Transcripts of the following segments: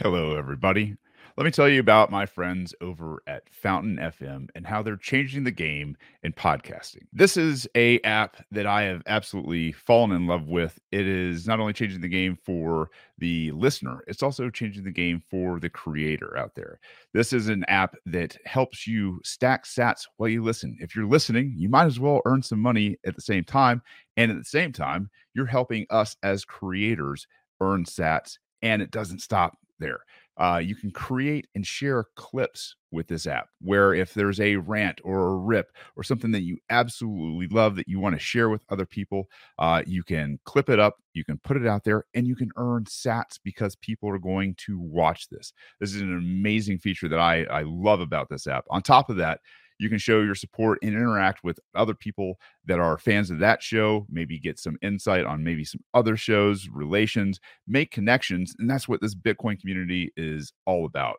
Hello, everybody. Let me tell you about my friends over at Fountain FM and how they're changing the game in podcasting. This is a app that I have absolutely fallen in love with. It is not only changing the game for the listener, it's also changing the game for the creator out there. This is an app that helps you stack sats while you listen. If you're listening, you might as well earn some money at the same time. And at the same time, you're helping us as creators earn sats and it doesn't stop there. Uh, you can create and share clips with this app where if there's a rant or a rip or something that you absolutely love that you want to share with other people, uh, you can clip it up, you can put it out there, and you can earn sats because people are going to watch this. This is an amazing feature that I, I love about this app. On top of that, you can show your support and interact with other people that are fans of that show, maybe get some insight on maybe some other shows, relations, make connections. And that's what this Bitcoin community is all about.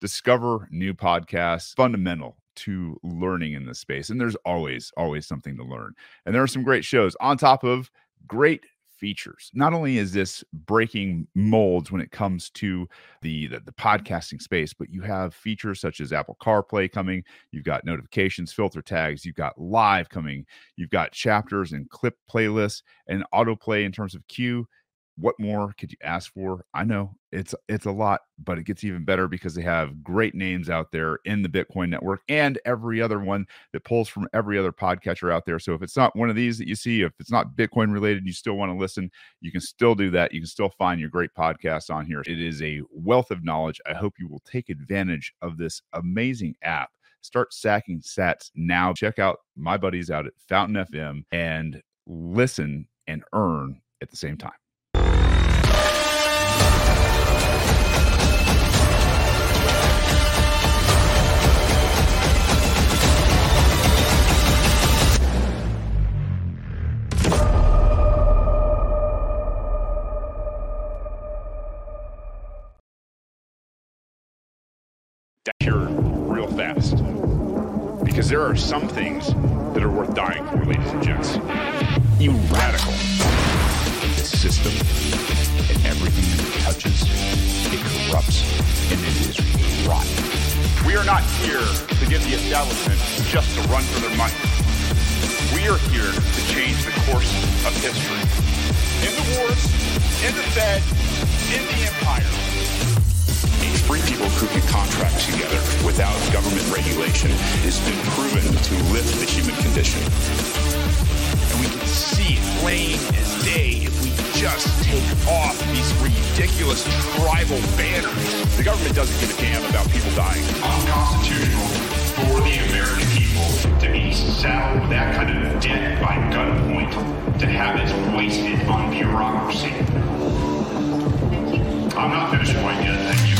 Discover new podcasts, fundamental to learning in this space. And there's always, always something to learn. And there are some great shows on top of great features. Not only is this breaking molds when it comes to the, the, the podcasting space, but you have features such as Apple CarPlay coming. You've got notifications, filter tags. You've got live coming. You've got chapters and clip playlists and autoplay in terms of queue what more could you ask for? I know it's it's a lot, but it gets even better because they have great names out there in the Bitcoin network and every other one that pulls from every other podcatcher out there. So if it's not one of these that you see, if it's not Bitcoin related, you still want to listen, you can still do that. You can still find your great podcast on here. It is a wealth of knowledge. I hope you will take advantage of this amazing app. Start sacking sats now. Check out my buddies out at Fountain FM and listen and earn at the same time. Here real fast. Because there are some things that are worth dying for, ladies and gents. You radical. System and everything that it touches, it corrupts and it is rotten. We are not here to get the establishment just to run for their money. We are here to change the course of history. In the wars, in the Fed, in the empire, free people who can contract together without government regulation has been proven to lift the human condition. And we can see it plain as day if we just take off these ridiculous tribal banners. The government doesn't give a damn about people dying. Unconstitutional for the American people to be saddled with that kind of debt by gunpoint, to have it wasted on bureaucracy. I'm not finished yet, thank you.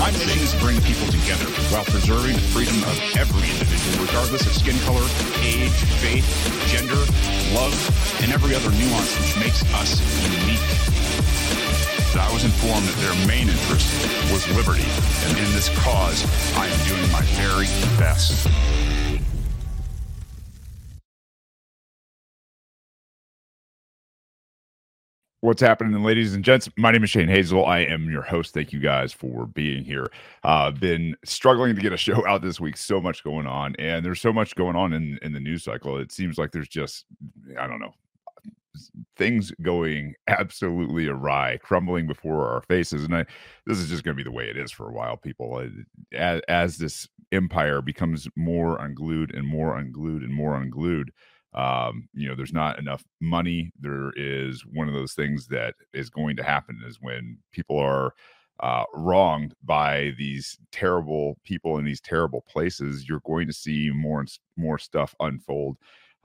My mission is to bring people together while preserving the freedom of every individual, regardless of skin color, age, faith, gender, love, and every other nuance which makes us unique. I was informed that their main interest was liberty, and in this cause, I am doing my very best. What's happening, ladies and gents? My name is Shane Hazel. I am your host. Thank you guys for being here. Uh, been struggling to get a show out this week. So much going on, and there's so much going on in in the news cycle. It seems like there's just I don't know things going absolutely awry, crumbling before our faces. And I, this is just going to be the way it is for a while. People, as, as this empire becomes more unglued and more unglued and more unglued um, you know, there's not enough money. There is one of those things that is going to happen is when people are uh, wronged by these terrible people in these terrible places, you're going to see more and more stuff unfold.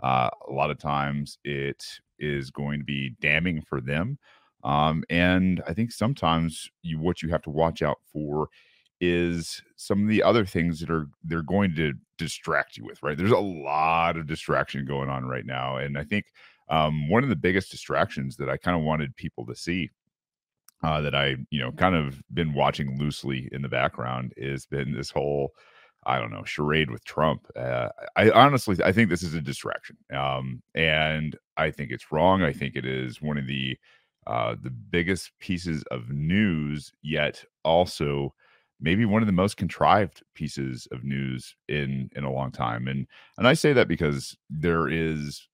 Uh, a lot of times it is going to be damning for them. Um, and I think sometimes you what you have to watch out for is some of the other things that are they're going to distract you with right? There's a lot of distraction going on right now and i think um, one of the biggest distractions that i kind of wanted people to see uh, that i you know kind of been watching loosely in the background is been this whole i don't know charade with trump uh, i honestly i think this is a distraction um, and i think it's wrong i think it is one of the uh, the biggest pieces of news, yet also maybe one of the most contrived pieces of news in in a long time. And and I say that because there is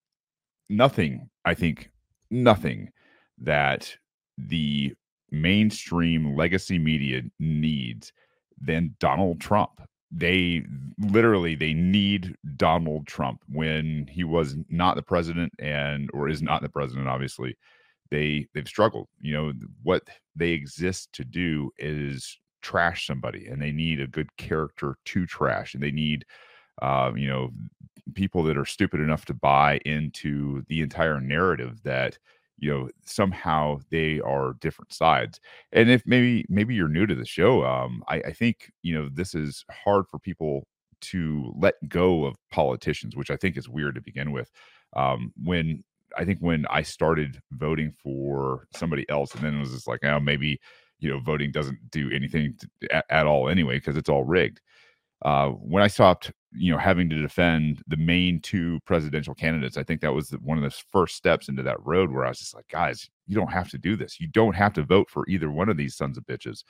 nothing, I think, nothing that the mainstream legacy media needs than Donald Trump. They literally they need Donald Trump when he was not the president and or is not the president obviously. They they've struggled. You know, what they exist to do is trash somebody and they need a good character to trash and they need uh, you know people that are stupid enough to buy into the entire narrative that you know somehow they are different sides and if maybe maybe you're new to the show um I, I think you know this is hard for people to let go of politicians which i think is weird to begin with um when i think when i started voting for somebody else and then it was just like oh maybe you know voting doesn't do anything to, at, at all anyway because it's all rigged uh, when I stopped, you know, having to defend the main two presidential candidates, I think that was one of the first steps into that road where I was just like, guys, you don't have to do this. You don't have to vote for either one of these sons of bitches.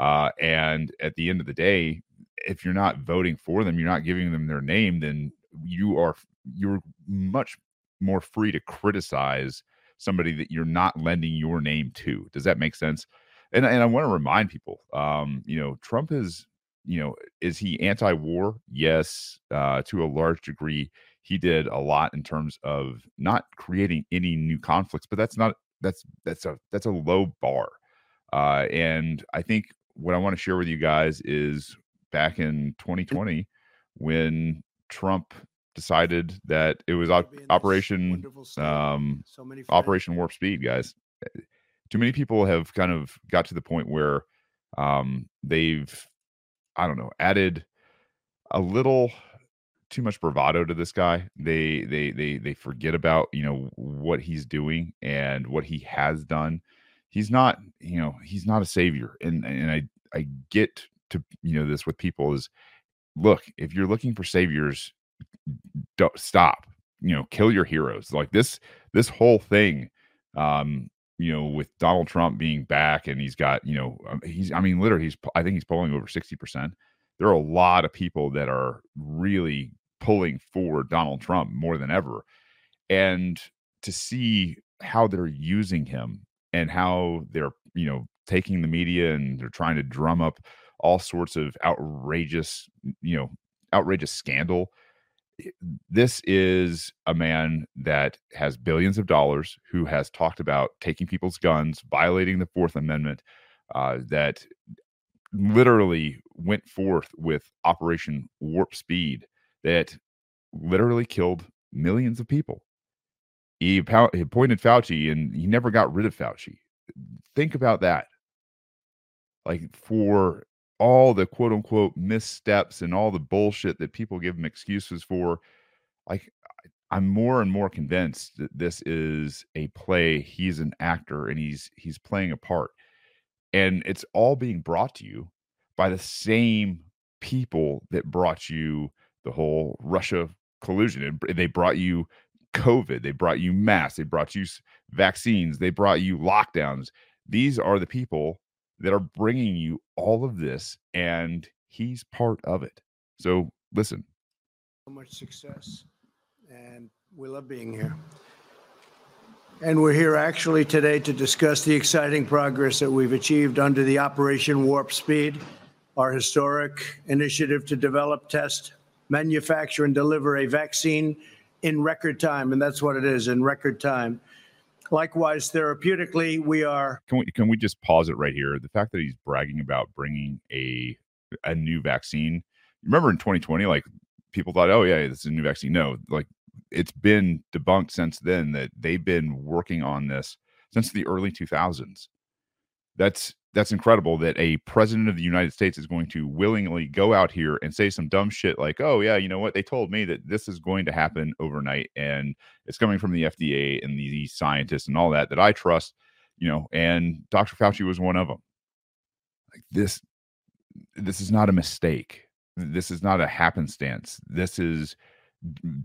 Uh, and at the end of the day, if you're not voting for them, you're not giving them their name, then you are you're much more free to criticize somebody that you're not lending your name to. Does that make sense? And and I want to remind people, um, you know, Trump is you know, is he anti-war? Yes, uh, to a large degree. He did a lot in terms of not creating any new conflicts, but that's not that's that's a that's a low bar. Uh, and I think what I want to share with you guys is back in 2020 when Trump decided that it was op- Operation um, so Operation Warp Speed, guys. Too many people have kind of got to the point where um, they've I don't know, added a little too much bravado to this guy. They they they they forget about, you know, what he's doing and what he has done. He's not, you know, he's not a savior. And and I I get to, you know, this with people is look, if you're looking for saviors, don't stop. You know, kill your heroes. Like this this whole thing um you know, with Donald Trump being back and he's got, you know, um, he's, I mean, literally, he's, I think he's polling over 60%. There are a lot of people that are really pulling for Donald Trump more than ever. And to see how they're using him and how they're, you know, taking the media and they're trying to drum up all sorts of outrageous, you know, outrageous scandal this is a man that has billions of dollars who has talked about taking people's guns, violating the Fourth Amendment, uh, that literally went forth with Operation Warp Speed that literally killed millions of people. He, he appointed Fauci and he never got rid of Fauci. Think about that. Like for all the quote unquote missteps and all the bullshit that people give him excuses for, like I'm more and more convinced that this is a play. He's an actor and he's he's playing a part. And it's all being brought to you by the same people that brought you the whole Russia collusion. And They brought you COVID, they brought you masks, they brought you vaccines, they brought you lockdowns. These are the people that are bringing you all of this, and he's part of it. So listen. So much success, and we love being here. And we're here actually today to discuss the exciting progress that we've achieved under the Operation Warp Speed, our historic initiative to develop, test, manufacture, and deliver a vaccine in record time. And that's what it is in record time. Likewise, therapeutically, we are. Can we can we just pause it right here? The fact that he's bragging about bringing a a new vaccine. Remember in 2020, like people thought, oh yeah, this is a new vaccine. No, like it's been debunked since then that they've been working on this since the early 2000s. That's that's incredible that a president of the United States is going to willingly go out here and say some dumb shit like, "Oh yeah, you know what? They told me that this is going to happen overnight, and it's coming from the FDA and the scientists and all that that I trust." You know, and Dr. Fauci was one of them. Like this, this is not a mistake. This is not a happenstance. This is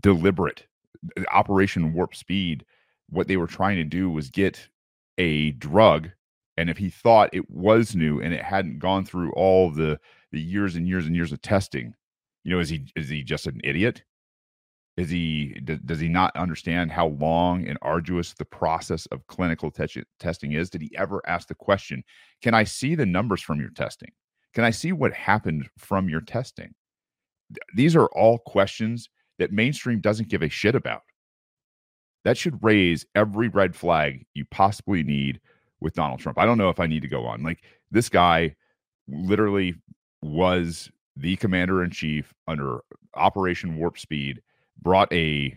deliberate. Operation Warp Speed. What they were trying to do was get a drug and if he thought it was new and it hadn't gone through all the the years and years and years of testing you know is he is he just an idiot? Is he does he not understand how long and arduous the process of clinical te- testing is? Did he ever ask the question can i see the numbers from your testing? Can i see what happened from your testing? These are all questions that mainstream doesn't give a shit about. That should raise every red flag you possibly need with Donald Trump. I don't know if I need to go on. Like this guy literally was the commander in chief under Operation Warp Speed, brought a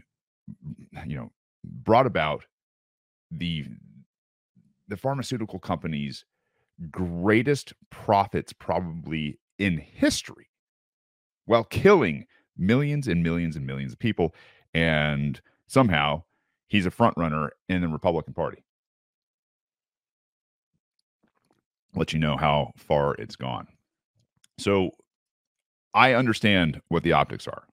you know, brought about the the pharmaceutical companies greatest profits probably in history while killing millions and millions and millions of people and somehow he's a front runner in the Republican Party. Let you know how far it's gone. So I understand what the optics are.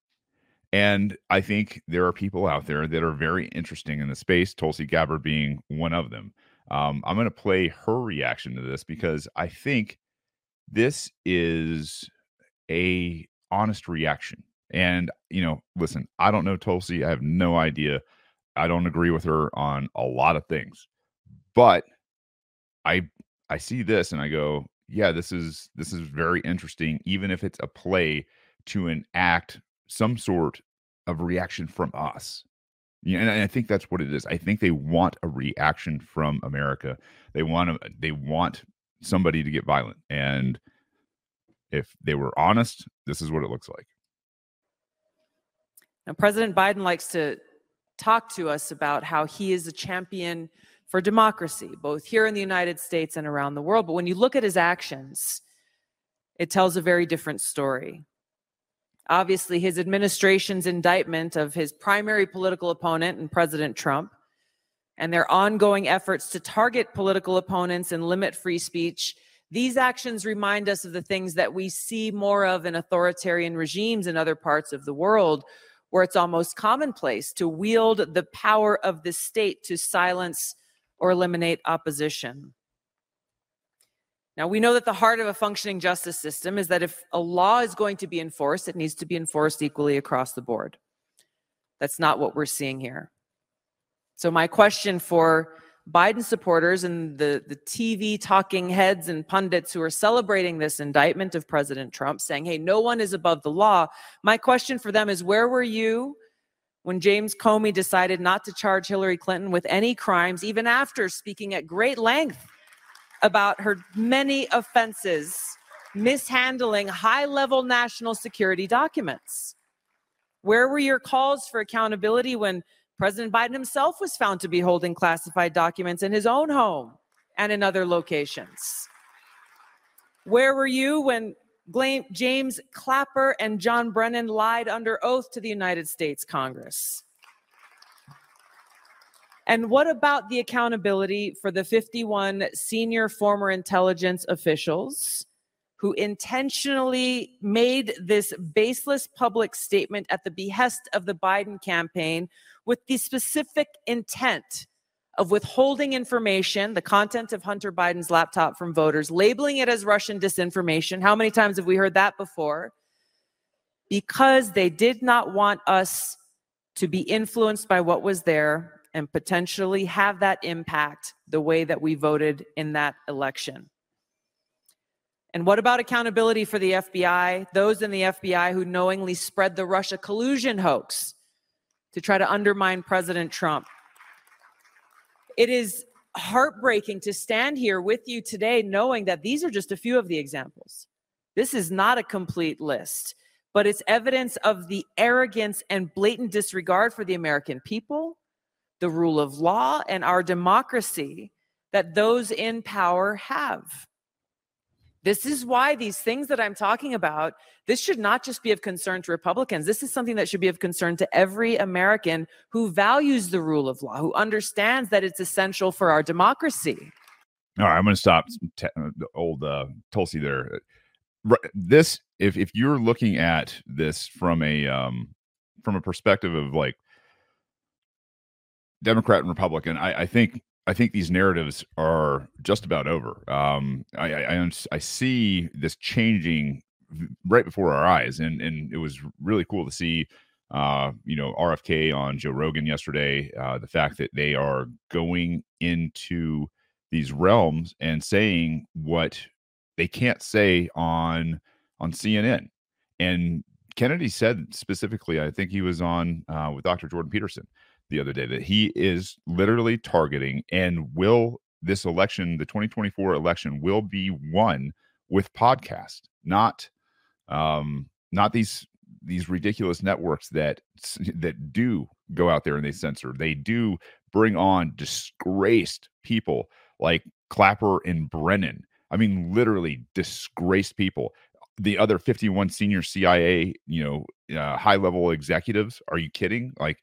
And I think there are people out there that are very interesting in the space, Tulsi Gabbard being one of them. Um, I'm going to play her reaction to this because I think this is a honest reaction. And, you know, listen, I don't know Tulsi. I have no idea I don't agree with her on a lot of things. But I I see this and I go, yeah, this is this is very interesting even if it's a play to enact some sort of reaction from us. Yeah, and I think that's what it is. I think they want a reaction from America. They want to, they want somebody to get violent. And if they were honest, this is what it looks like. Now, President Biden likes to talk to us about how he is a champion for democracy, both here in the United States and around the world. But when you look at his actions, it tells a very different story. Obviously, his administration's indictment of his primary political opponent and President Trump and their ongoing efforts to target political opponents and limit free speech. These actions remind us of the things that we see more of in authoritarian regimes in other parts of the world, where it's almost commonplace to wield the power of the state to silence or eliminate opposition. Now, we know that the heart of a functioning justice system is that if a law is going to be enforced, it needs to be enforced equally across the board. That's not what we're seeing here. So, my question for Biden supporters and the, the TV talking heads and pundits who are celebrating this indictment of President Trump, saying, hey, no one is above the law. My question for them is where were you when James Comey decided not to charge Hillary Clinton with any crimes, even after speaking at great length about her many offenses, mishandling high level national security documents? Where were your calls for accountability when President Biden himself was found to be holding classified documents in his own home and in other locations. Where were you when James Clapper and John Brennan lied under oath to the United States Congress? And what about the accountability for the 51 senior former intelligence officials who intentionally made this baseless public statement at the behest of the Biden campaign with the specific intent of withholding information, the content of Hunter Biden's laptop from voters, labeling it as Russian disinformation. How many times have we heard that before? Because they did not want us to be influenced by what was there and potentially have that impact the way that we voted in that election. And what about accountability for the FBI, those in the FBI who knowingly spread the Russia collusion hoax? to try to undermine President Trump. It is heartbreaking to stand here with you today knowing that these are just a few of the examples. This is not a complete list, but it's evidence of the arrogance and blatant disregard for the American people, the rule of law, and our democracy that those in power have. This is why these things that I'm talking about, this should not just be of concern to Republicans. This is something that should be of concern to every American who values the rule of law, who understands that it's essential for our democracy. All right, I'm going to stop uh, old uh, Tulsi there. This, if if you're looking at this from a um, from a perspective of like Democrat and Republican, I, I think I think these narratives are just about over. Um, I, I, I see this changing right before our eyes, and and it was really cool to see. Uh, you know, RFK on Joe Rogan yesterday. Uh, the fact that they are going into these realms and saying what they can't say on on CNN, and Kennedy said specifically, I think he was on uh, with Dr. Jordan Peterson the other day that he is literally targeting and will this election, the 2024 election, will be won with podcast, not um, not these these ridiculous networks that that do go out there and they censor. They do bring on disgraced people like Clapper and Brennan. I mean, literally disgraced people the other 51 senior CIA, you know, uh, high level executives. Are you kidding? Like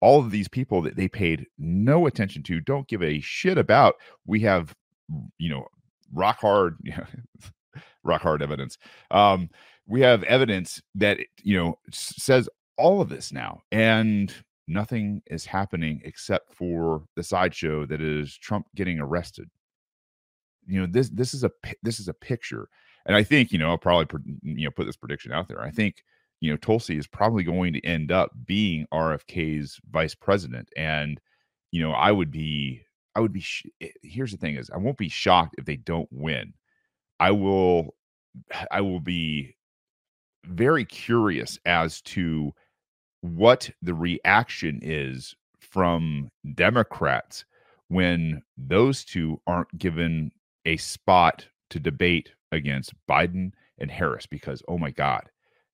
all of these people that they paid no attention to, don't give a shit about. We have, you know, rock hard, rock hard evidence. Um, we have evidence that you know says all of this now, and nothing is happening except for the sideshow that is Trump getting arrested. You know this this is a this is a picture and I think, you know, I'll probably, you know, put this prediction out there. I think, you know, Tulsi is probably going to end up being RFK's vice president. And, you know, I would be, I would be, sh- eh, here's the thing is, I won't be shocked if they don't win. I will, I will be very curious as to what the reaction is from Democrats when those two aren't given a spot to debate against Biden and Harris because oh my God,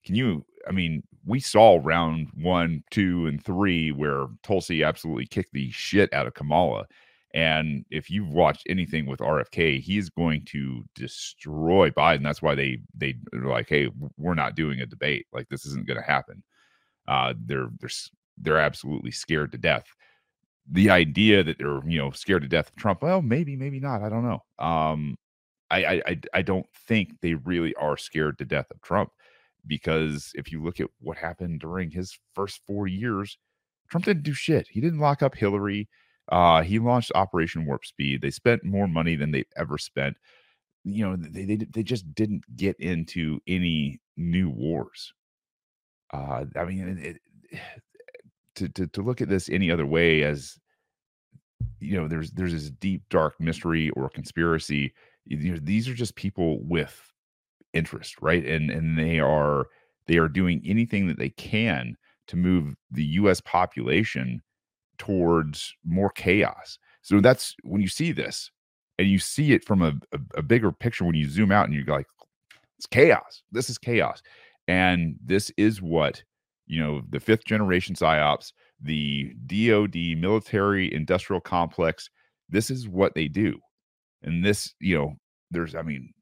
can you? I mean, we saw round one, two, and three where Tulsi absolutely kicked the shit out of Kamala. And if you've watched anything with RFK, he's going to destroy Biden. That's why they they are like, hey, we're not doing a debate. Like this isn't going to happen. Uh, they're they're they're absolutely scared to death. The idea that they're you know scared to death of Trump, well, maybe maybe not. I don't know. Um, I, I I don't think they really are scared to death of Trump because if you look at what happened during his first four years, Trump didn't do shit. He didn't lock up Hillary. Uh, he launched Operation Warp Speed. They spent more money than they've ever spent. You know, they they, they just didn't get into any new wars. Uh, I mean, it, it, to, to to look at this any other way as you know, there's there's this deep dark mystery or conspiracy you know, these are just people with interest, right? And and they are they are doing anything that they can to move the U.S. population towards more chaos. So that's when you see this, and you see it from a, a, a bigger picture. When you zoom out and you're like, it's chaos. This is chaos, and this is what you know the fifth generation psyops, the DoD military industrial complex. This is what they do and this you know there's i mean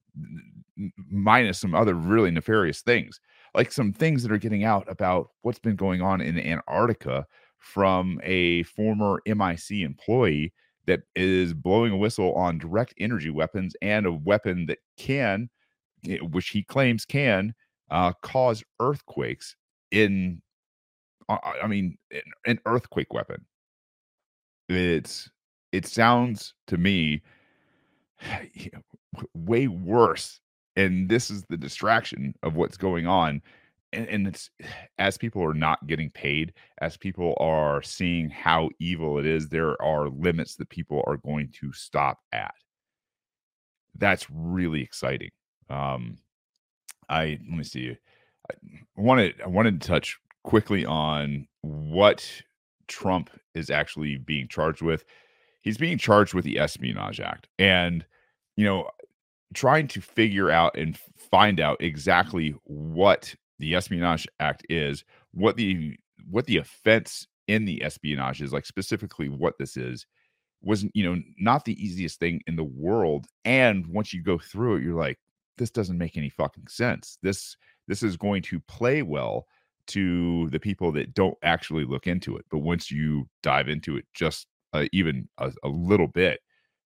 minus some other really nefarious things like some things that are getting out about what's been going on in antarctica from a former mic employee that is blowing a whistle on direct energy weapons and a weapon that can eh, which he claims can uh, cause earthquakes in i mean an earthquake weapon. It's it sounds to me way worse and this is the distraction of what's going on and, and, it's as people are not getting paid as people are seeing how evil it is there are limits that people are going to stop at that's really exciting um i let me see i wanted i wanted to touch quickly on what trump is actually being charged with he's being charged with the Espionage Act. And, you know, trying to figure out and find out exactly what the Espionage Act is, what the what the offense in the espionage is, like specifically what this is, wasn't you know not the easiest thing in the world. And once you go through it, you're like, this doesn't make any fucking sense. This this is going to play well to the people that don't actually look into it. But once you dive into it just uh, even a, a, little bit,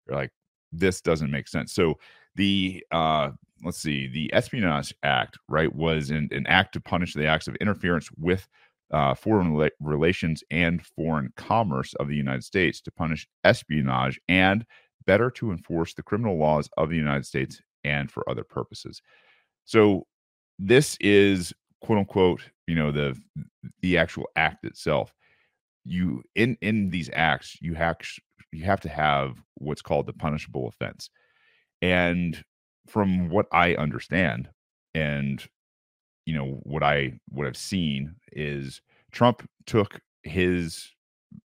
you're like, this doesn't make sense. So the uh, let's see, the Espionage Act, right, was an, an act to punish the acts of interference with uh, foreign relations and foreign commerce of the United States to punish espionage and better to enforce the criminal laws of the United States and for other purposes. So this is quote unquote, you know, the the actual act itself. You in in these acts, you have you have to have what's called the punishable offense. And from what I understand, and you know what I what I've seen is Trump took his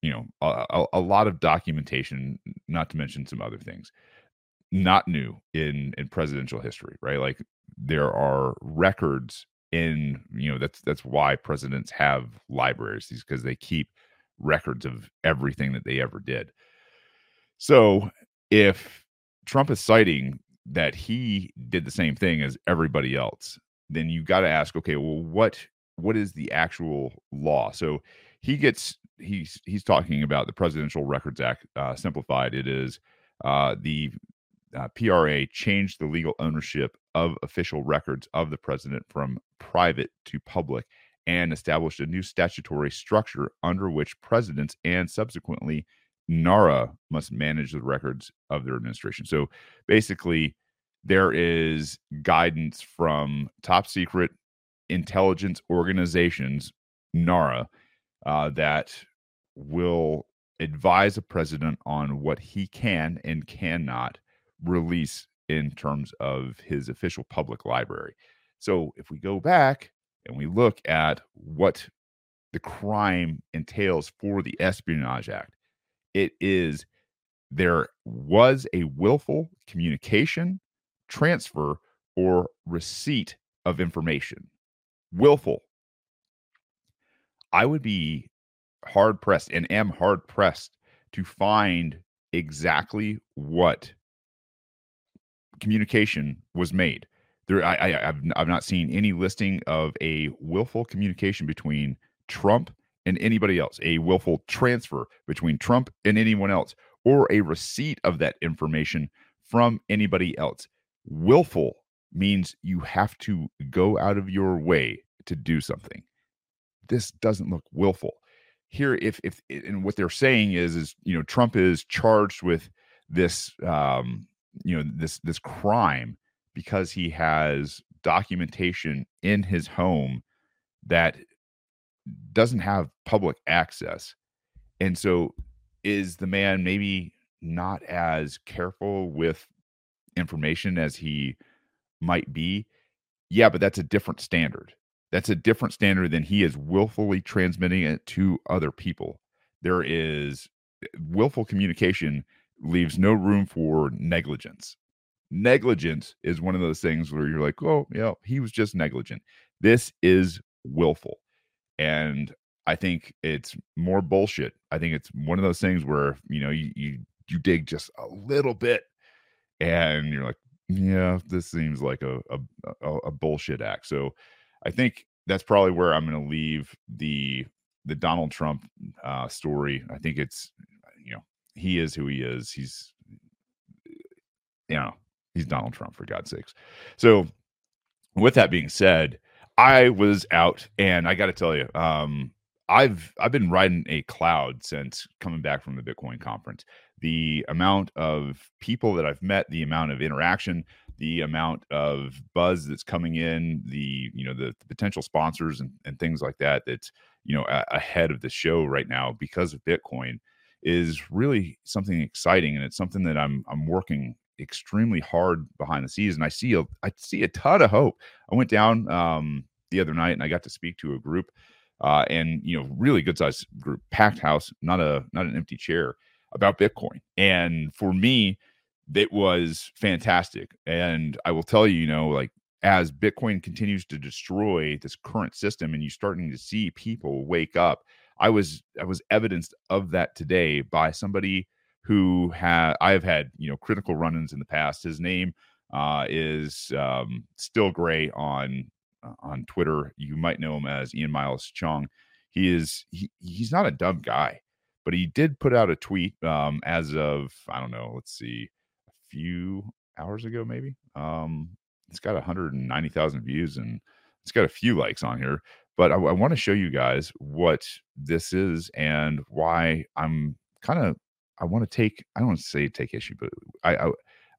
you know a, a, lot of documentation, not to mention some other things, not new in in presidential history, right? Like there are records in you know that's that's why presidents have libraries because they keep records of everything that they ever did. So if Trump is citing that he did the same thing as everybody else, then you got to ask, okay, well, what what is the actual law? So he gets he's he's talking about the Presidential Records Act uh, simplified. It is uh, the uh, PRA changed the legal ownership of official records of the president from private to public and established a new statutory structure under which presidents and subsequently NARA must manage the records of their administration. So basically, there is guidance from top secret intelligence organizations, NARA, uh, that will advise a president on what he can and cannot release in terms of his official public library. So if we go back and we look at what the crime entails for the Espionage Act, it is there was a willful communication, transfer, or receipt of information. Willful. I would be hard pressed and am hard pressed to find exactly what communication was made. There, I, I, I've, I've not seen any listing of a willful communication between Trump and anybody else, a willful transfer between Trump and anyone else, or a receipt of that information from anybody else. Willful means you have to go out of your way to do something. This doesn't look willful. Here, if if and what they're saying is is you know Trump is charged with this um, you know this this crime because he has documentation in his home that doesn't have public access. And so is the man maybe not as careful with information as he might be? Yeah, but that's a different standard. That's a different standard than he is willfully transmitting it to other people. There is willful communication leaves no room for negligence. Negligence is one of those things where you're like, oh, yeah, he was just negligent. This is willful. And I think it's more bullshit. I think it's one of those things where, you know, you, you, you dig just a little bit and you're like, yeah, this seems like a, a, a, bullshit act. So I think that's probably where I'm going to leave the, the Donald Trump uh, story. I think it's, you know, he is who he is. He's, you know, he's Donald Trump for God's sakes. So, with that being said, I was out, and I got to tell you, um, I've I've been riding a cloud since coming back from the Bitcoin conference. The amount of people that I've met, the amount of interaction, the amount of buzz that's coming in, the you know the, the potential sponsors and, and things like that. That's you know a, ahead of the show right now because of Bitcoin is really something exciting and it's something that I'm I'm working extremely hard behind the scenes and I see a I see a ton of hope. I went down um the other night and I got to speak to a group uh and you know really good sized group packed house not a not an empty chair about Bitcoin. And for me it was fantastic and I will tell you you know like as Bitcoin continues to destroy this current system and you're starting to see people wake up I was I was evidenced of that today by somebody who had I have had you know critical run-ins in the past. His name uh, is um, still gray on uh, on Twitter. You might know him as Ian Miles Cheong. He is he, he's not a dumb guy, but he did put out a tweet um, as of I don't know. Let's see, a few hours ago maybe. Um, it's got 190,000 views and it's got a few likes on here but I, I want to show you guys what this is and why I'm kind of I want to take I don't say take issue, but I, I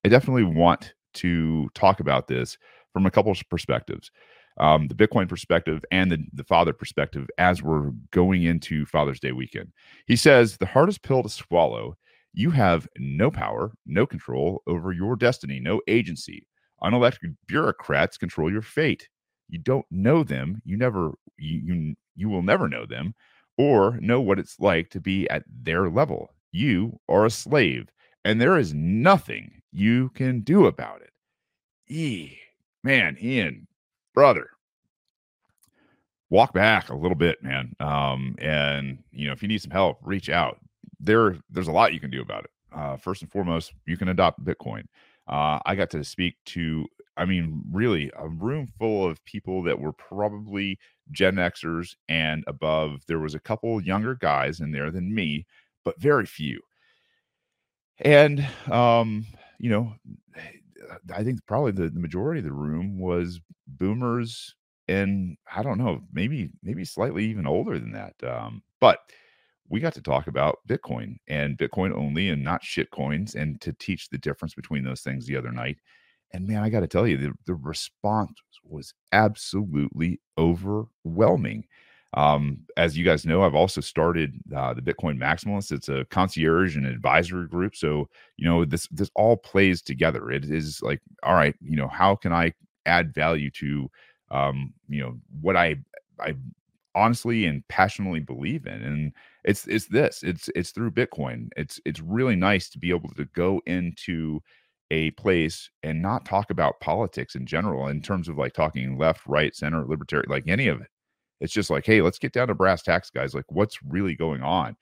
I definitely want to talk about this from a couple of perspectives. Um, the Bitcoin perspective and the, the father perspective as we're going into Father's Day weekend. He says the hardest pill to swallow you have no power, no control over your destiny, no agency. Unelected bureaucrats control your fate. You don't know them. You never you you, you will never know them or know what it's like to be at their level. You are a slave and there is nothing you can do about it. E man, Ian, brother, walk back a little bit, man. Um, and you know, if you need some help, reach out. There, there's a lot you can do about it. Uh, first and foremost, you can adopt Bitcoin. Uh, I got to speak to, I mean, really a room full of people that were probably Gen Xers and above. There was a couple younger guys in there than me, but very few. And um, you know, I think probably the, the majority of the room was boomers and I don't know, maybe maybe slightly even older than that. Um, but we got to talk about Bitcoin and Bitcoin only and not shit coins and to teach the difference between those things the other night. And man, I got to tell you, the, the response was absolutely overwhelming. Um, as you guys know, I've also started uh, the Bitcoin Maximalists. It's a concierge and advisory group. So you know this this all plays together. It is like, all right, you know, how can I add value to um, you know what I I honestly and passionately believe in, and it's it's this. It's it's through Bitcoin. It's it's really nice to be able to go into a place and not talk about politics in general in terms of like talking left, right, center, libertarian, like any of it it's just like, hey, let's get down to brass tacks, guys. Like, what's really going on?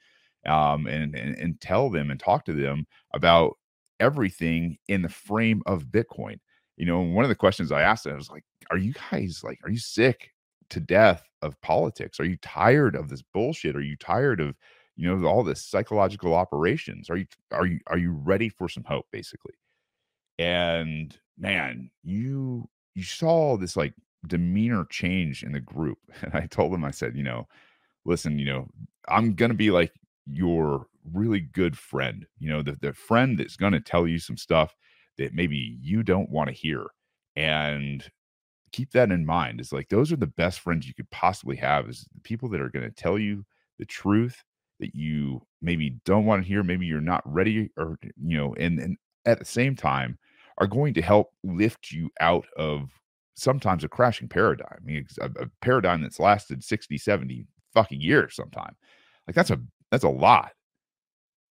Um, and, and and tell them and talk to them about everything in the frame of Bitcoin. You know, one of the questions I asked them was like, "Are you guys like, are you sick to death of politics? Are you tired of this bullshit? Are you tired of, you know, all this psychological operations? Are you are you are you ready for some hope, basically?" And man, you you saw this like demeanor change in the group. And I told them, I said, you know, listen, you know, I'm to be like your really good friend, you know, the, the friend that's to tell you some stuff that maybe you don't want to hear. And keep that in mind. It's like those are the best friends you could possibly have is the people that are to tell you the truth that you maybe don't want to hear, maybe you're not ready or you know, and and at the same time are going to help lift you out of sometimes a crashing paradigm. I mean, a, a paradigm that's lasted 60, 70 fucking years sometime. Like that's a that's a lot.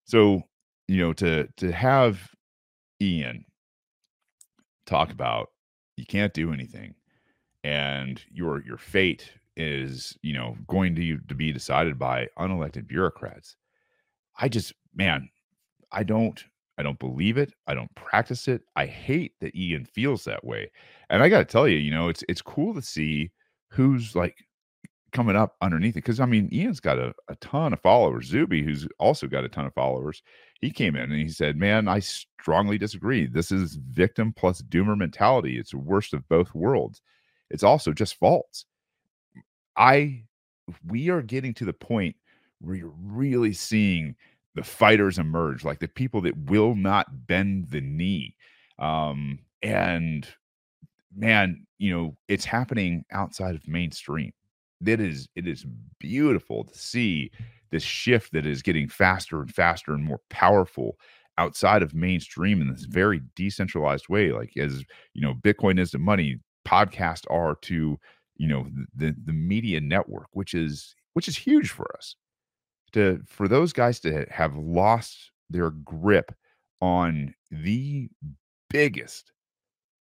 So, you know, to to have Ian talk about you can't do anything and your your fate is, you know, going to to be decided by unelected bureaucrats. I just man, I don't I don't believe it. I don't practice it. I hate that Ian feels that way. And I got to tell you, you know, it's it's cool to see who's like coming up underneath it. Cause I mean, Ian's got a, a ton of followers. Zuby, who's also got a ton of followers, he came in and he said, Man, I strongly disagree. This is victim plus doomer mentality. It's the worst of both worlds. It's also just false. I, we are getting to the point where you're really seeing the fighters emerge, like the people that will not bend the knee. Um, and man, you know, it's happening outside of mainstream. It is it is beautiful to see this shift that is getting faster and faster and more powerful outside of mainstream in this very decentralized way. Like as you know, Bitcoin is the money, podcasts are to you know the the media network, which is which is huge for us to for those guys to have lost their grip on the biggest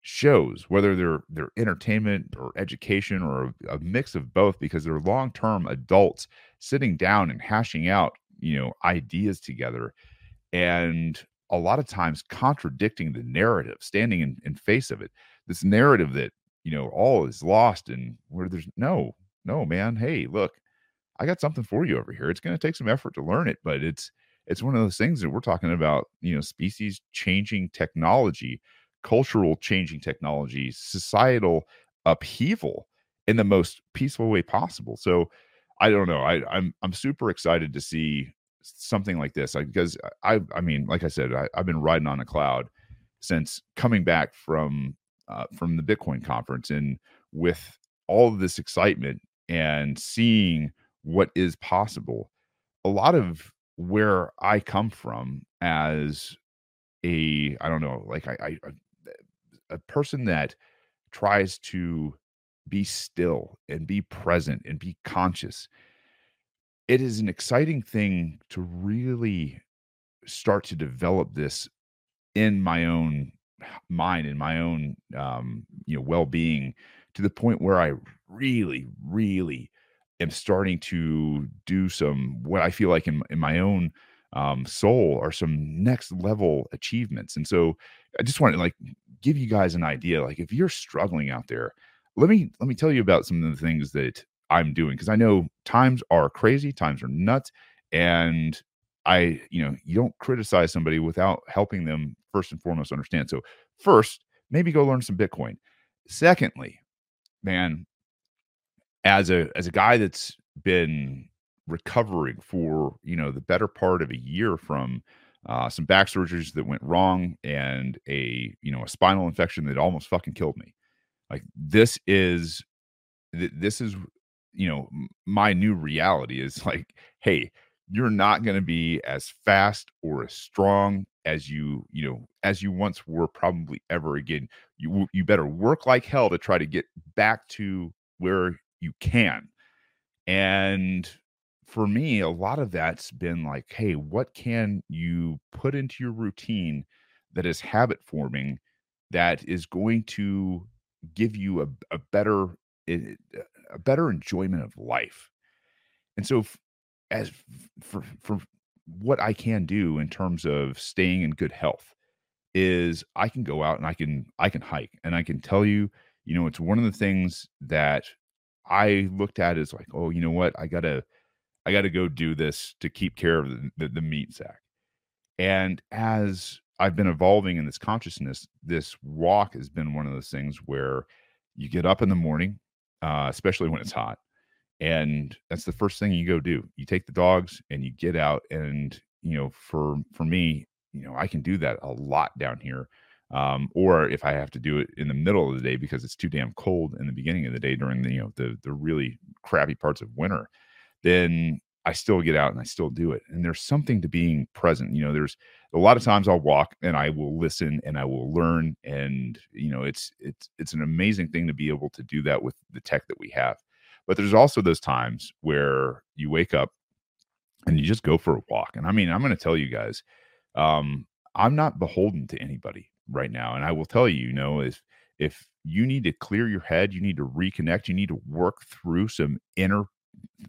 shows whether they're they're entertainment or education or a, a mix of both because they're long-term adults sitting down and hashing out you know ideas together and a lot of times contradicting the narrative standing in, in face of it. This narrative that you know all is lost and where there's no no man hey look I got something for you over here. It's going to take some effort to learn it, but it's it's one of those things that we're talking about, you know, species changing technology, cultural changing technology, societal upheaval. in the most peaceful way possible. So I don't know. I, I'm I'm super excited to see something like this like, because I I mean, like I said, I, I've been riding on a cloud since coming back from uh, from the Bitcoin conference and with all of this excitement and seeing what is possible. A lot of where I come from as a I don't know, like I, I a person that tries to be still and be present and be conscious. It is an exciting thing to really start to develop this in my own mind in my own um you know well-being to the point where I really really am starting to do some what I feel like in in my own um, soul are some next level achievements. And so I just want to like give you guys an idea. Like if you're struggling out there, let me let me tell you about some of the things that I'm doing because I know times are crazy, times are nuts, and I, you know, you don't criticize somebody without helping them first and foremost understand. So first, maybe go learn some Bitcoin. Secondly, man, as a as a guy that's been recovering for you know the better part of a year from uh, some back surgeries that went wrong and a you know a spinal infection that almost fucking killed me. Like this is this is you know my new reality is like hey you're not going to be as fast or as strong as you you know as you once were probably ever again. You you better work like hell to try to get back to where you can and for me, a lot of that's been like, hey, what can you put into your routine that is habit forming that is going to give you a, a better eh, a better enjoyment of life. And so as for for what I can do in terms of staying in good health is I can go out and I can I can hike and I can tell you, you know, it's one of the things that I looked at as like, oh, you know what? I got to I got to go do this to keep care of the, the, the meat sack. And as I've been evolving in this consciousness, this walk has been one of those things where you get up in the morning, uh, especially when it's hot, and that's the first thing you go do. You take the dogs and you get out, and you know, for for me, you know, I can do that a lot down here. Um, or if I have to do it in the middle of the day because it's too damn cold in the beginning of the day during the you know the the really crappy parts of winter, then I still get out and I still do it. And there's something to being present. You know, there's a lot of times I'll walk and I will listen and I will learn. And, you know, it's it's it's an amazing thing to be able to do that with the tech that we have. But there's also those times where you wake up and you just go for a walk. And I mean, I'm gonna tell you guys, um, I'm not beholden to anybody right now. And I will tell you, you know, if if you need to clear your head, you need to reconnect, you need to work through some inner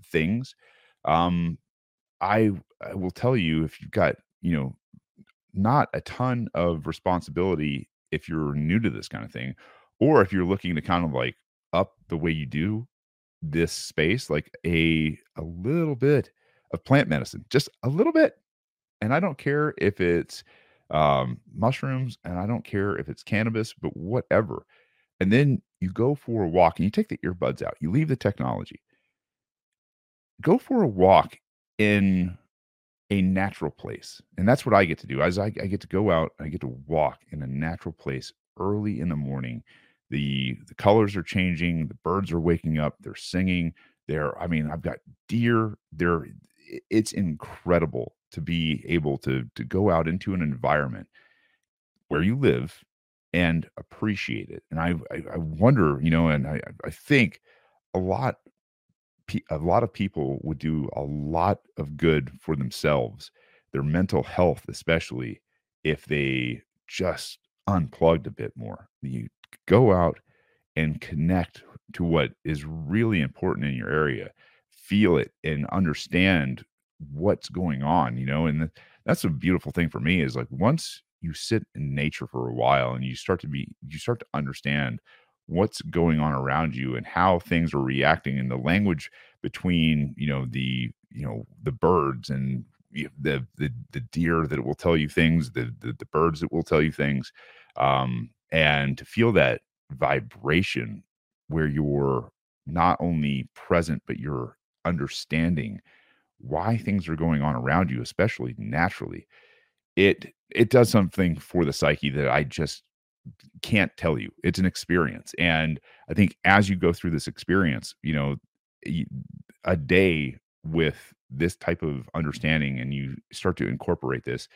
things um i i will tell you if you've got you know not a ton of responsibility if you're new to this kind of thing or if you're looking to kind of like up the way you do this space like a a little bit of plant medicine just a little bit and i don't care if it's um mushrooms and i don't care if it's cannabis but whatever and then you go for a walk and you take the earbuds out you leave the technology go for a walk in a natural place. And that's what I get to do. As I, I get to go out, I get to walk in a natural place early in the morning. The the colors are changing, the birds are waking up, they're singing. There, I mean, I've got deer. There, it's incredible to be able to to go out into an environment where you live and appreciate it. And I I, I wonder, you know, and I I think a lot a lot of people would do a lot of good for themselves, their mental health, especially if they just unplugged a bit more. You go out and connect to what is really important in your area, feel it and understand what's going on, you know, and that's a beautiful thing for me is like once you sit in nature for a while and you start to be you start to understand what's going on around you and how things are reacting and the language between you know the you know the birds and the the the deer that will tell you things the the, the birds that will tell you things um and to feel that vibration where you're not only present, but you're understanding why things are going on around you, especially naturally, it it does something for the psyche that I just can't tell you. It's an experience, and I think as you go through this experience, you know, a day with this type of understanding, and you start to incorporate this,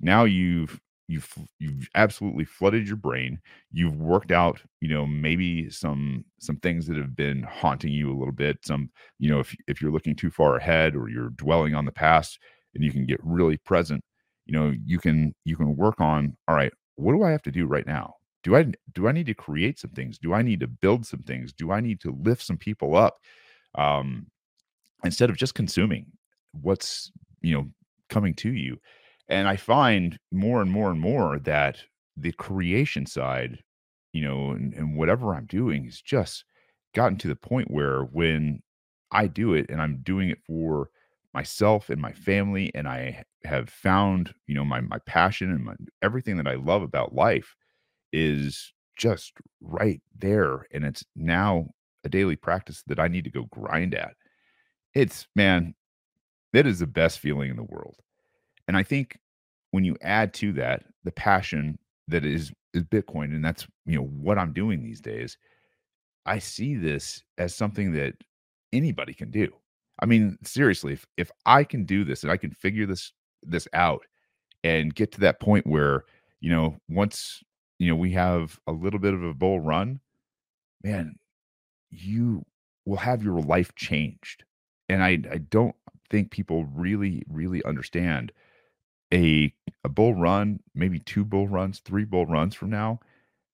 now you've you've you've absolutely flooded your brain you've worked out you know maybe some some things that have been haunting you a little bit some you know if if you're looking too far ahead or you're dwelling on the past and you can get really present you know you can you can work on all right what do i have to do right now? Do i do i need to create some things? Do i need to build some things? Do i need to lift some people up? Um instead of just consuming what's you know coming to you and I find more and more and more that the creation side, you know, and, and whatever I'm doing is just gotten to the point where when I do it and I'm doing it for myself and my family and I have found, you know, my my passion and my everything that I love about life is just right there and it's now a daily practice that I need to go grind at. It's man, it is the best feeling in the world. And I think when you add to that the passion that is is Bitcoin, and that's you know what I'm doing these days, I see this as something that anybody can do. I mean, seriously, if if I can do this and I can figure this this out and get to that point where, you know, once, you know, we have a little bit of a bull run, man, you will have your life changed. And I I don't think people really really understand a a bull run, maybe two bull runs, three bull runs from now,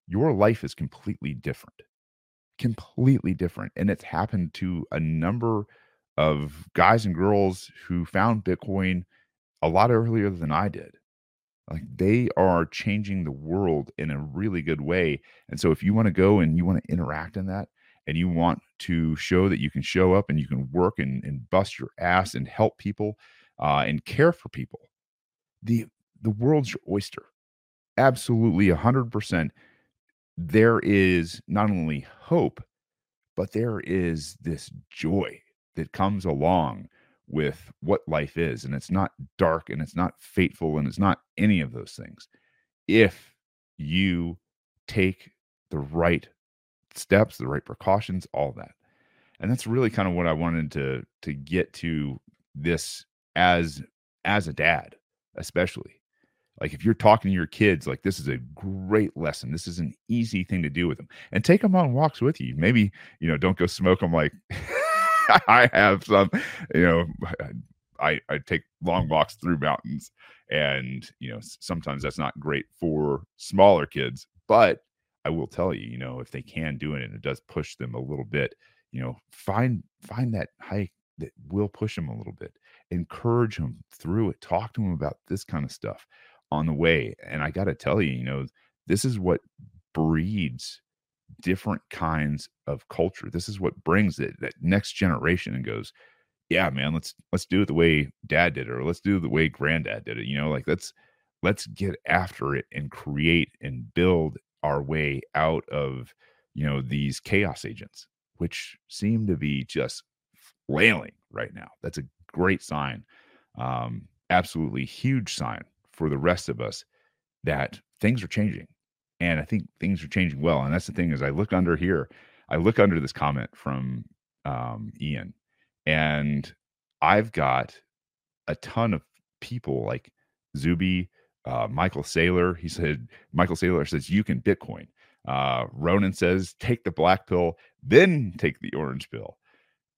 your life is completely different. Completely different. And it's happened to a number of guys and girls who found Bitcoin a lot earlier than I did. Like they are changing the world in a really good way. And so if you want to go and you want to interact in that and you want to show that you can show up and you can work and, and bust your ass and help people uh, and care for people, the the world's your oyster. Absolutely 100%. There is not only hope, but there is this joy that comes along with what life is. And it's not dark and it's not fateful and it's not any of those things. If you take the right steps, the right precautions, all that. And that's really kind of what I wanted to to get to this as as a dad especially. Like if you're talking to your kids, like this is a great lesson. This is an easy thing to do with them, and take them on walks with you. Maybe you know, don't go smoke them like I have some. You know, I I take long walks through mountains, and you know, sometimes that's not great for smaller kids. But I will tell you, you know, if they can do it and it does push them a little bit, you know, find find that hike that will push them a little bit encourage him through it talk to him about this kind of stuff on the way and i got to tell you you know this is what breeds different kinds of culture. This is what brings it that next generation and goes yeah man let's let's do it the way dad did it or let's do it the way granddad did it you know like let's let's get after it and create and build our way out of you know these chaos agents which seem to be just flailing right now. That's a great sign. Um, absolutely huge sign for the rest of us that things are changing. And I think things are changing well. And that's the thing is I look under here, I look under this comment from um, Ian, and I've got a ton of people like Zuby, uh, Michael Saylor. He said, Michael Saylor says, you can Bitcoin. Uh, Ronan says, take the black pill, then take the orange pill.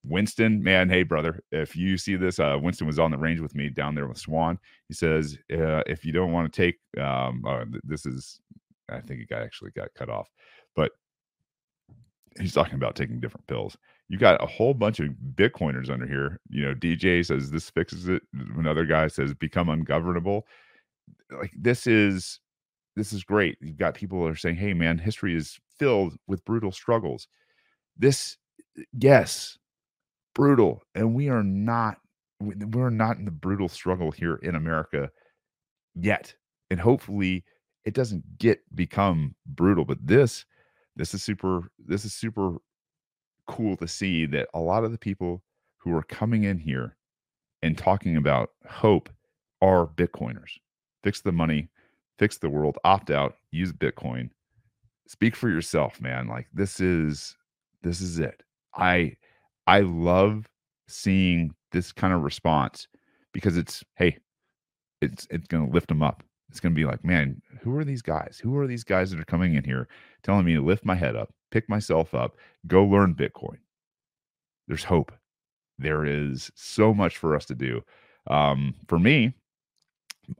Winston, man, hey brother, if you see this, uh, Winston was on the range with me down there with Swan. He says, uh, if you don't want to take, um, uh, this is, I think he got actually got cut off, but he's talking about taking different pills. You got a whole bunch of Bitcoiners under here. You know, DJ says this fixes it. Another guy says become ungovernable. Like this is, this is great. You've got people that are saying, hey man, history is filled with brutal struggles. This, yes, brutal and we are not we're not in the brutal struggle here in america yet and hopefully it doesn't get become brutal but this this is super this is super cool to see that a lot of the people who are coming in here and talking about hope are Bitcoiners. Fix the money, fix the world, opt out, use Bitcoin. Speak for yourself, man. Like this is this is it. I I love seeing this kind of response because it's hey, it's it's going to lift them up. It's going to be like, man, who are these guys? Who are these guys that are coming in here telling me to lift my head up, pick myself up, go learn Bitcoin? There's hope. There is so much for us to do. Um, for me,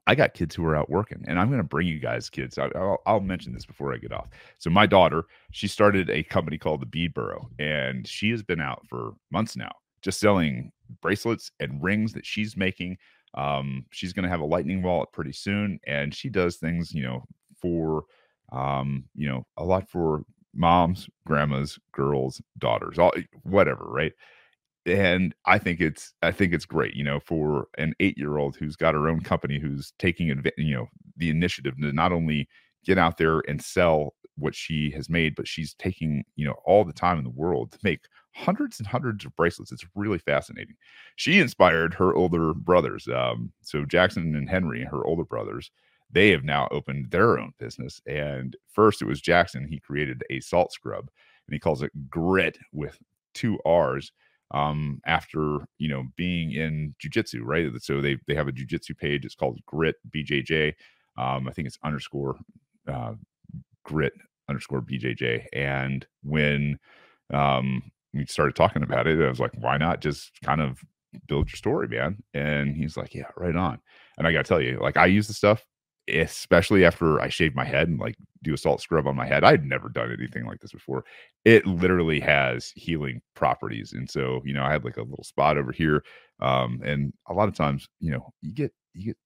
I got kids who are out working, and I'm going to bring you guys kids. I, will I'll mention this before I get off. So my daughter, she started a company called the Bead Burrow, and she has been out for months now, just selling bracelets and rings that she's making. Um, she's going to have a Lightning wallet pretty soon, and she does things, you know, for, um, you know, a lot for moms, grandmas, girls, daughters, all whatever, right? And I think it's I think it's great, you know, for an eight year old who's got her own company, who's taking you know, the initiative to not only get out there and sell what she has made, but she's taking you know all the time in the world to make hundreds and hundreds of bracelets. It's really fascinating. She inspired her older brothers, um, so Jackson and Henry, her older brothers. They have now opened their own business. And first, it was Jackson. He created a salt scrub, and he calls it Grit with two R's um, after you know being in jujitsu, right? So they they have a jujitsu page. It's called Grit BJJ. Um, I think it's underscore uh, Grit underscore BJJ. And when um, we started talking about it, I was like, why not just kind of build your story, man? And he's like, yeah, right on. And I got to tell you, like I use the stuff especially after I shave my head and like do a salt scrub on my head. I'd never done anything like this before. It literally has healing properties. And so, you know, I had like a little spot over here. Um, and a lot of times, you know, you get you get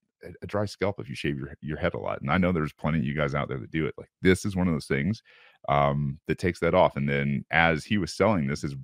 a, dry scalp if you shave your your head a lot. And I know there's plenty of you guys out there that do it. Like this is one of those things um that takes that off. And then as he was selling this, his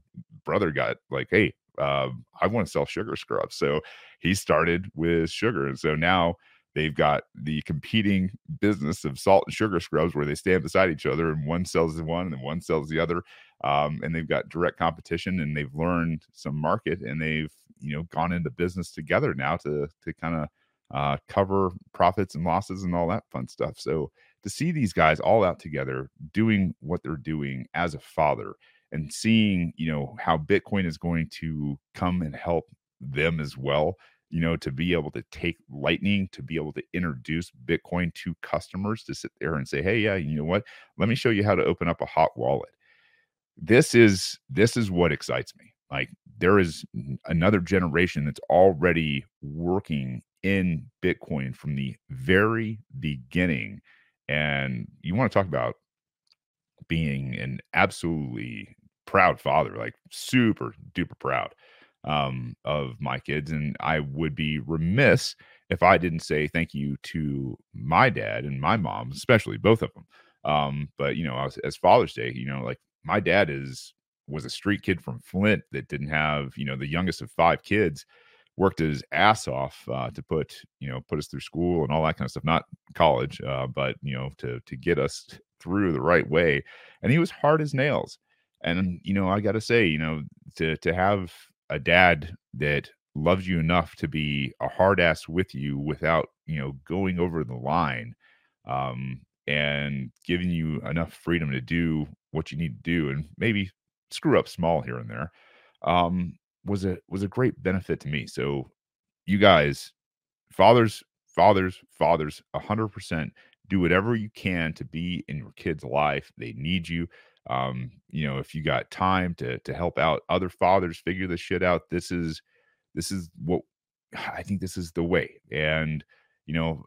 brother got like, hey, uh, I want to sell sugar scrubs. So he started with sugar. And so now They've got the competing business of salt and sugar scrubs where they stand beside each other and one sells one and one sells the other. Um, and they've got direct competition and they've learned some market and they've, you know, gone into business together now to, to kind of uh, cover profits and losses and all that fun stuff. So to see these guys all out together doing what they're doing as a father and seeing, you know, how Bitcoin is going to come and help them as well you know, to be able to take Lightning, to be able to introduce Bitcoin to customers to sit there and say, hey, yeah, you know what? Let me show you how to open up a hot wallet. This is this is what excites me. Like there is another generation that's already working in Bitcoin from the very beginning. And you want to talk about being an absolutely proud father, like super duper proud um, of my kids. And I would be remiss if I didn't say thank you to my dad and my mom, especially both of them. Um, but you know, as, as Father's Day, you know, like my dad is was a street kid from Flint that didn't have, you know, the youngest of five kids, worked his ass off uh, to put, you know, put us through school and all that kind of stuff. Not college, uh, but you know, to to get us through the right way. And he was hard as nails. And you know, I got to say, you know, to to have a dad that loves you enough to be a hard ass with you without you know going over the line um, and giving you enough freedom to do what you need to do and maybe screw up small here and there um, was a was a great benefit to me. So you guys fathers fathers fathers 100% do whatever you can to be in your kids life. They need you um, you know if you got time to to help out other fathers figure this shit out this is this is what i think this is the way. And you know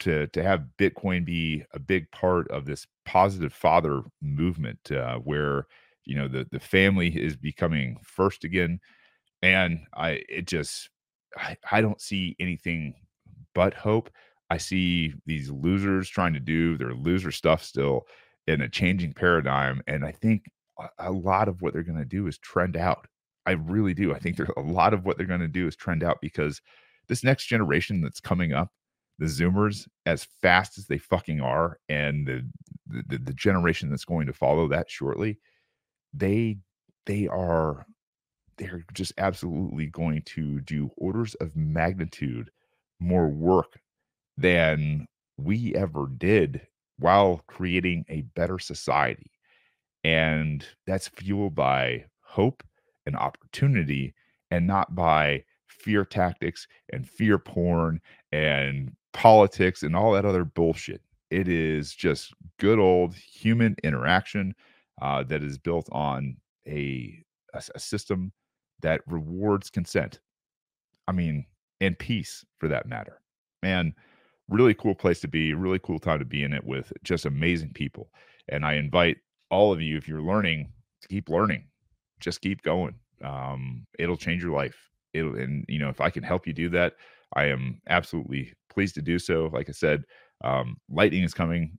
to to have bitcoin be a big part of this positive father movement uh, where you know the the family is becoming first again and i it just I, I don't see anything but hope. I see these losers trying to do their loser stuff still in a changing paradigm. And I think a lot of what they're going to do is trend out. I really do. I think there's a lot of what they're going to do is trend out because this next generation that's coming up, the Zoomers, as fast as they fucking are, and the the, the generation that's going to follow that shortly, they they are they're just absolutely going to do orders of magnitude more work than we ever did while creating a better society. And that's fueled by hope and opportunity and not by fear tactics and fear porn and politics and all that other bullshit. It is just good old human interaction uh, that is built on a, a, a system that rewards consent. I mean, and peace for that matter. And really cool place to be, really cool time to be in it with just amazing people. And I invite all of you, if you're learning, to keep learning. Just keep going. Um, it'll change your life. It'll, and you know, if I can help you do that, I am absolutely pleased to do so. Like I said, um, lightning is coming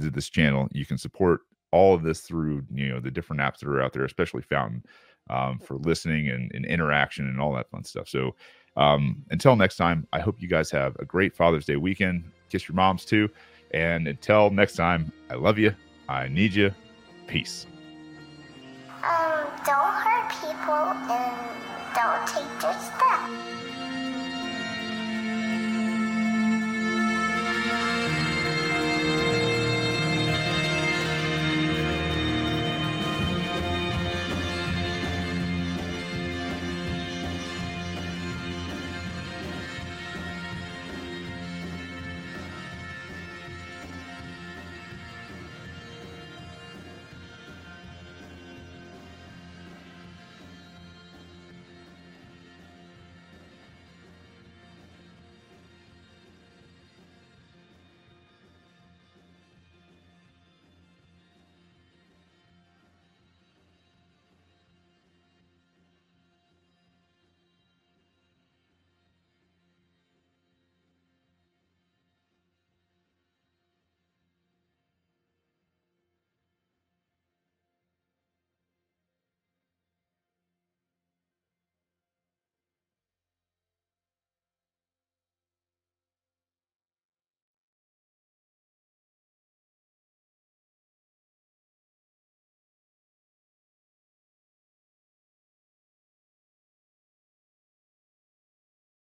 to this channel. You can support all of this through you know the different apps that are out there, especially Fountain, um, for listening and, and, interaction and all that fun stuff. So um, until next time, I hope you guys have a great Father's Day weekend. Kiss your moms too. And until next time, I love you. I need you. Peace. Um, don't hurt people and don't take their stuff.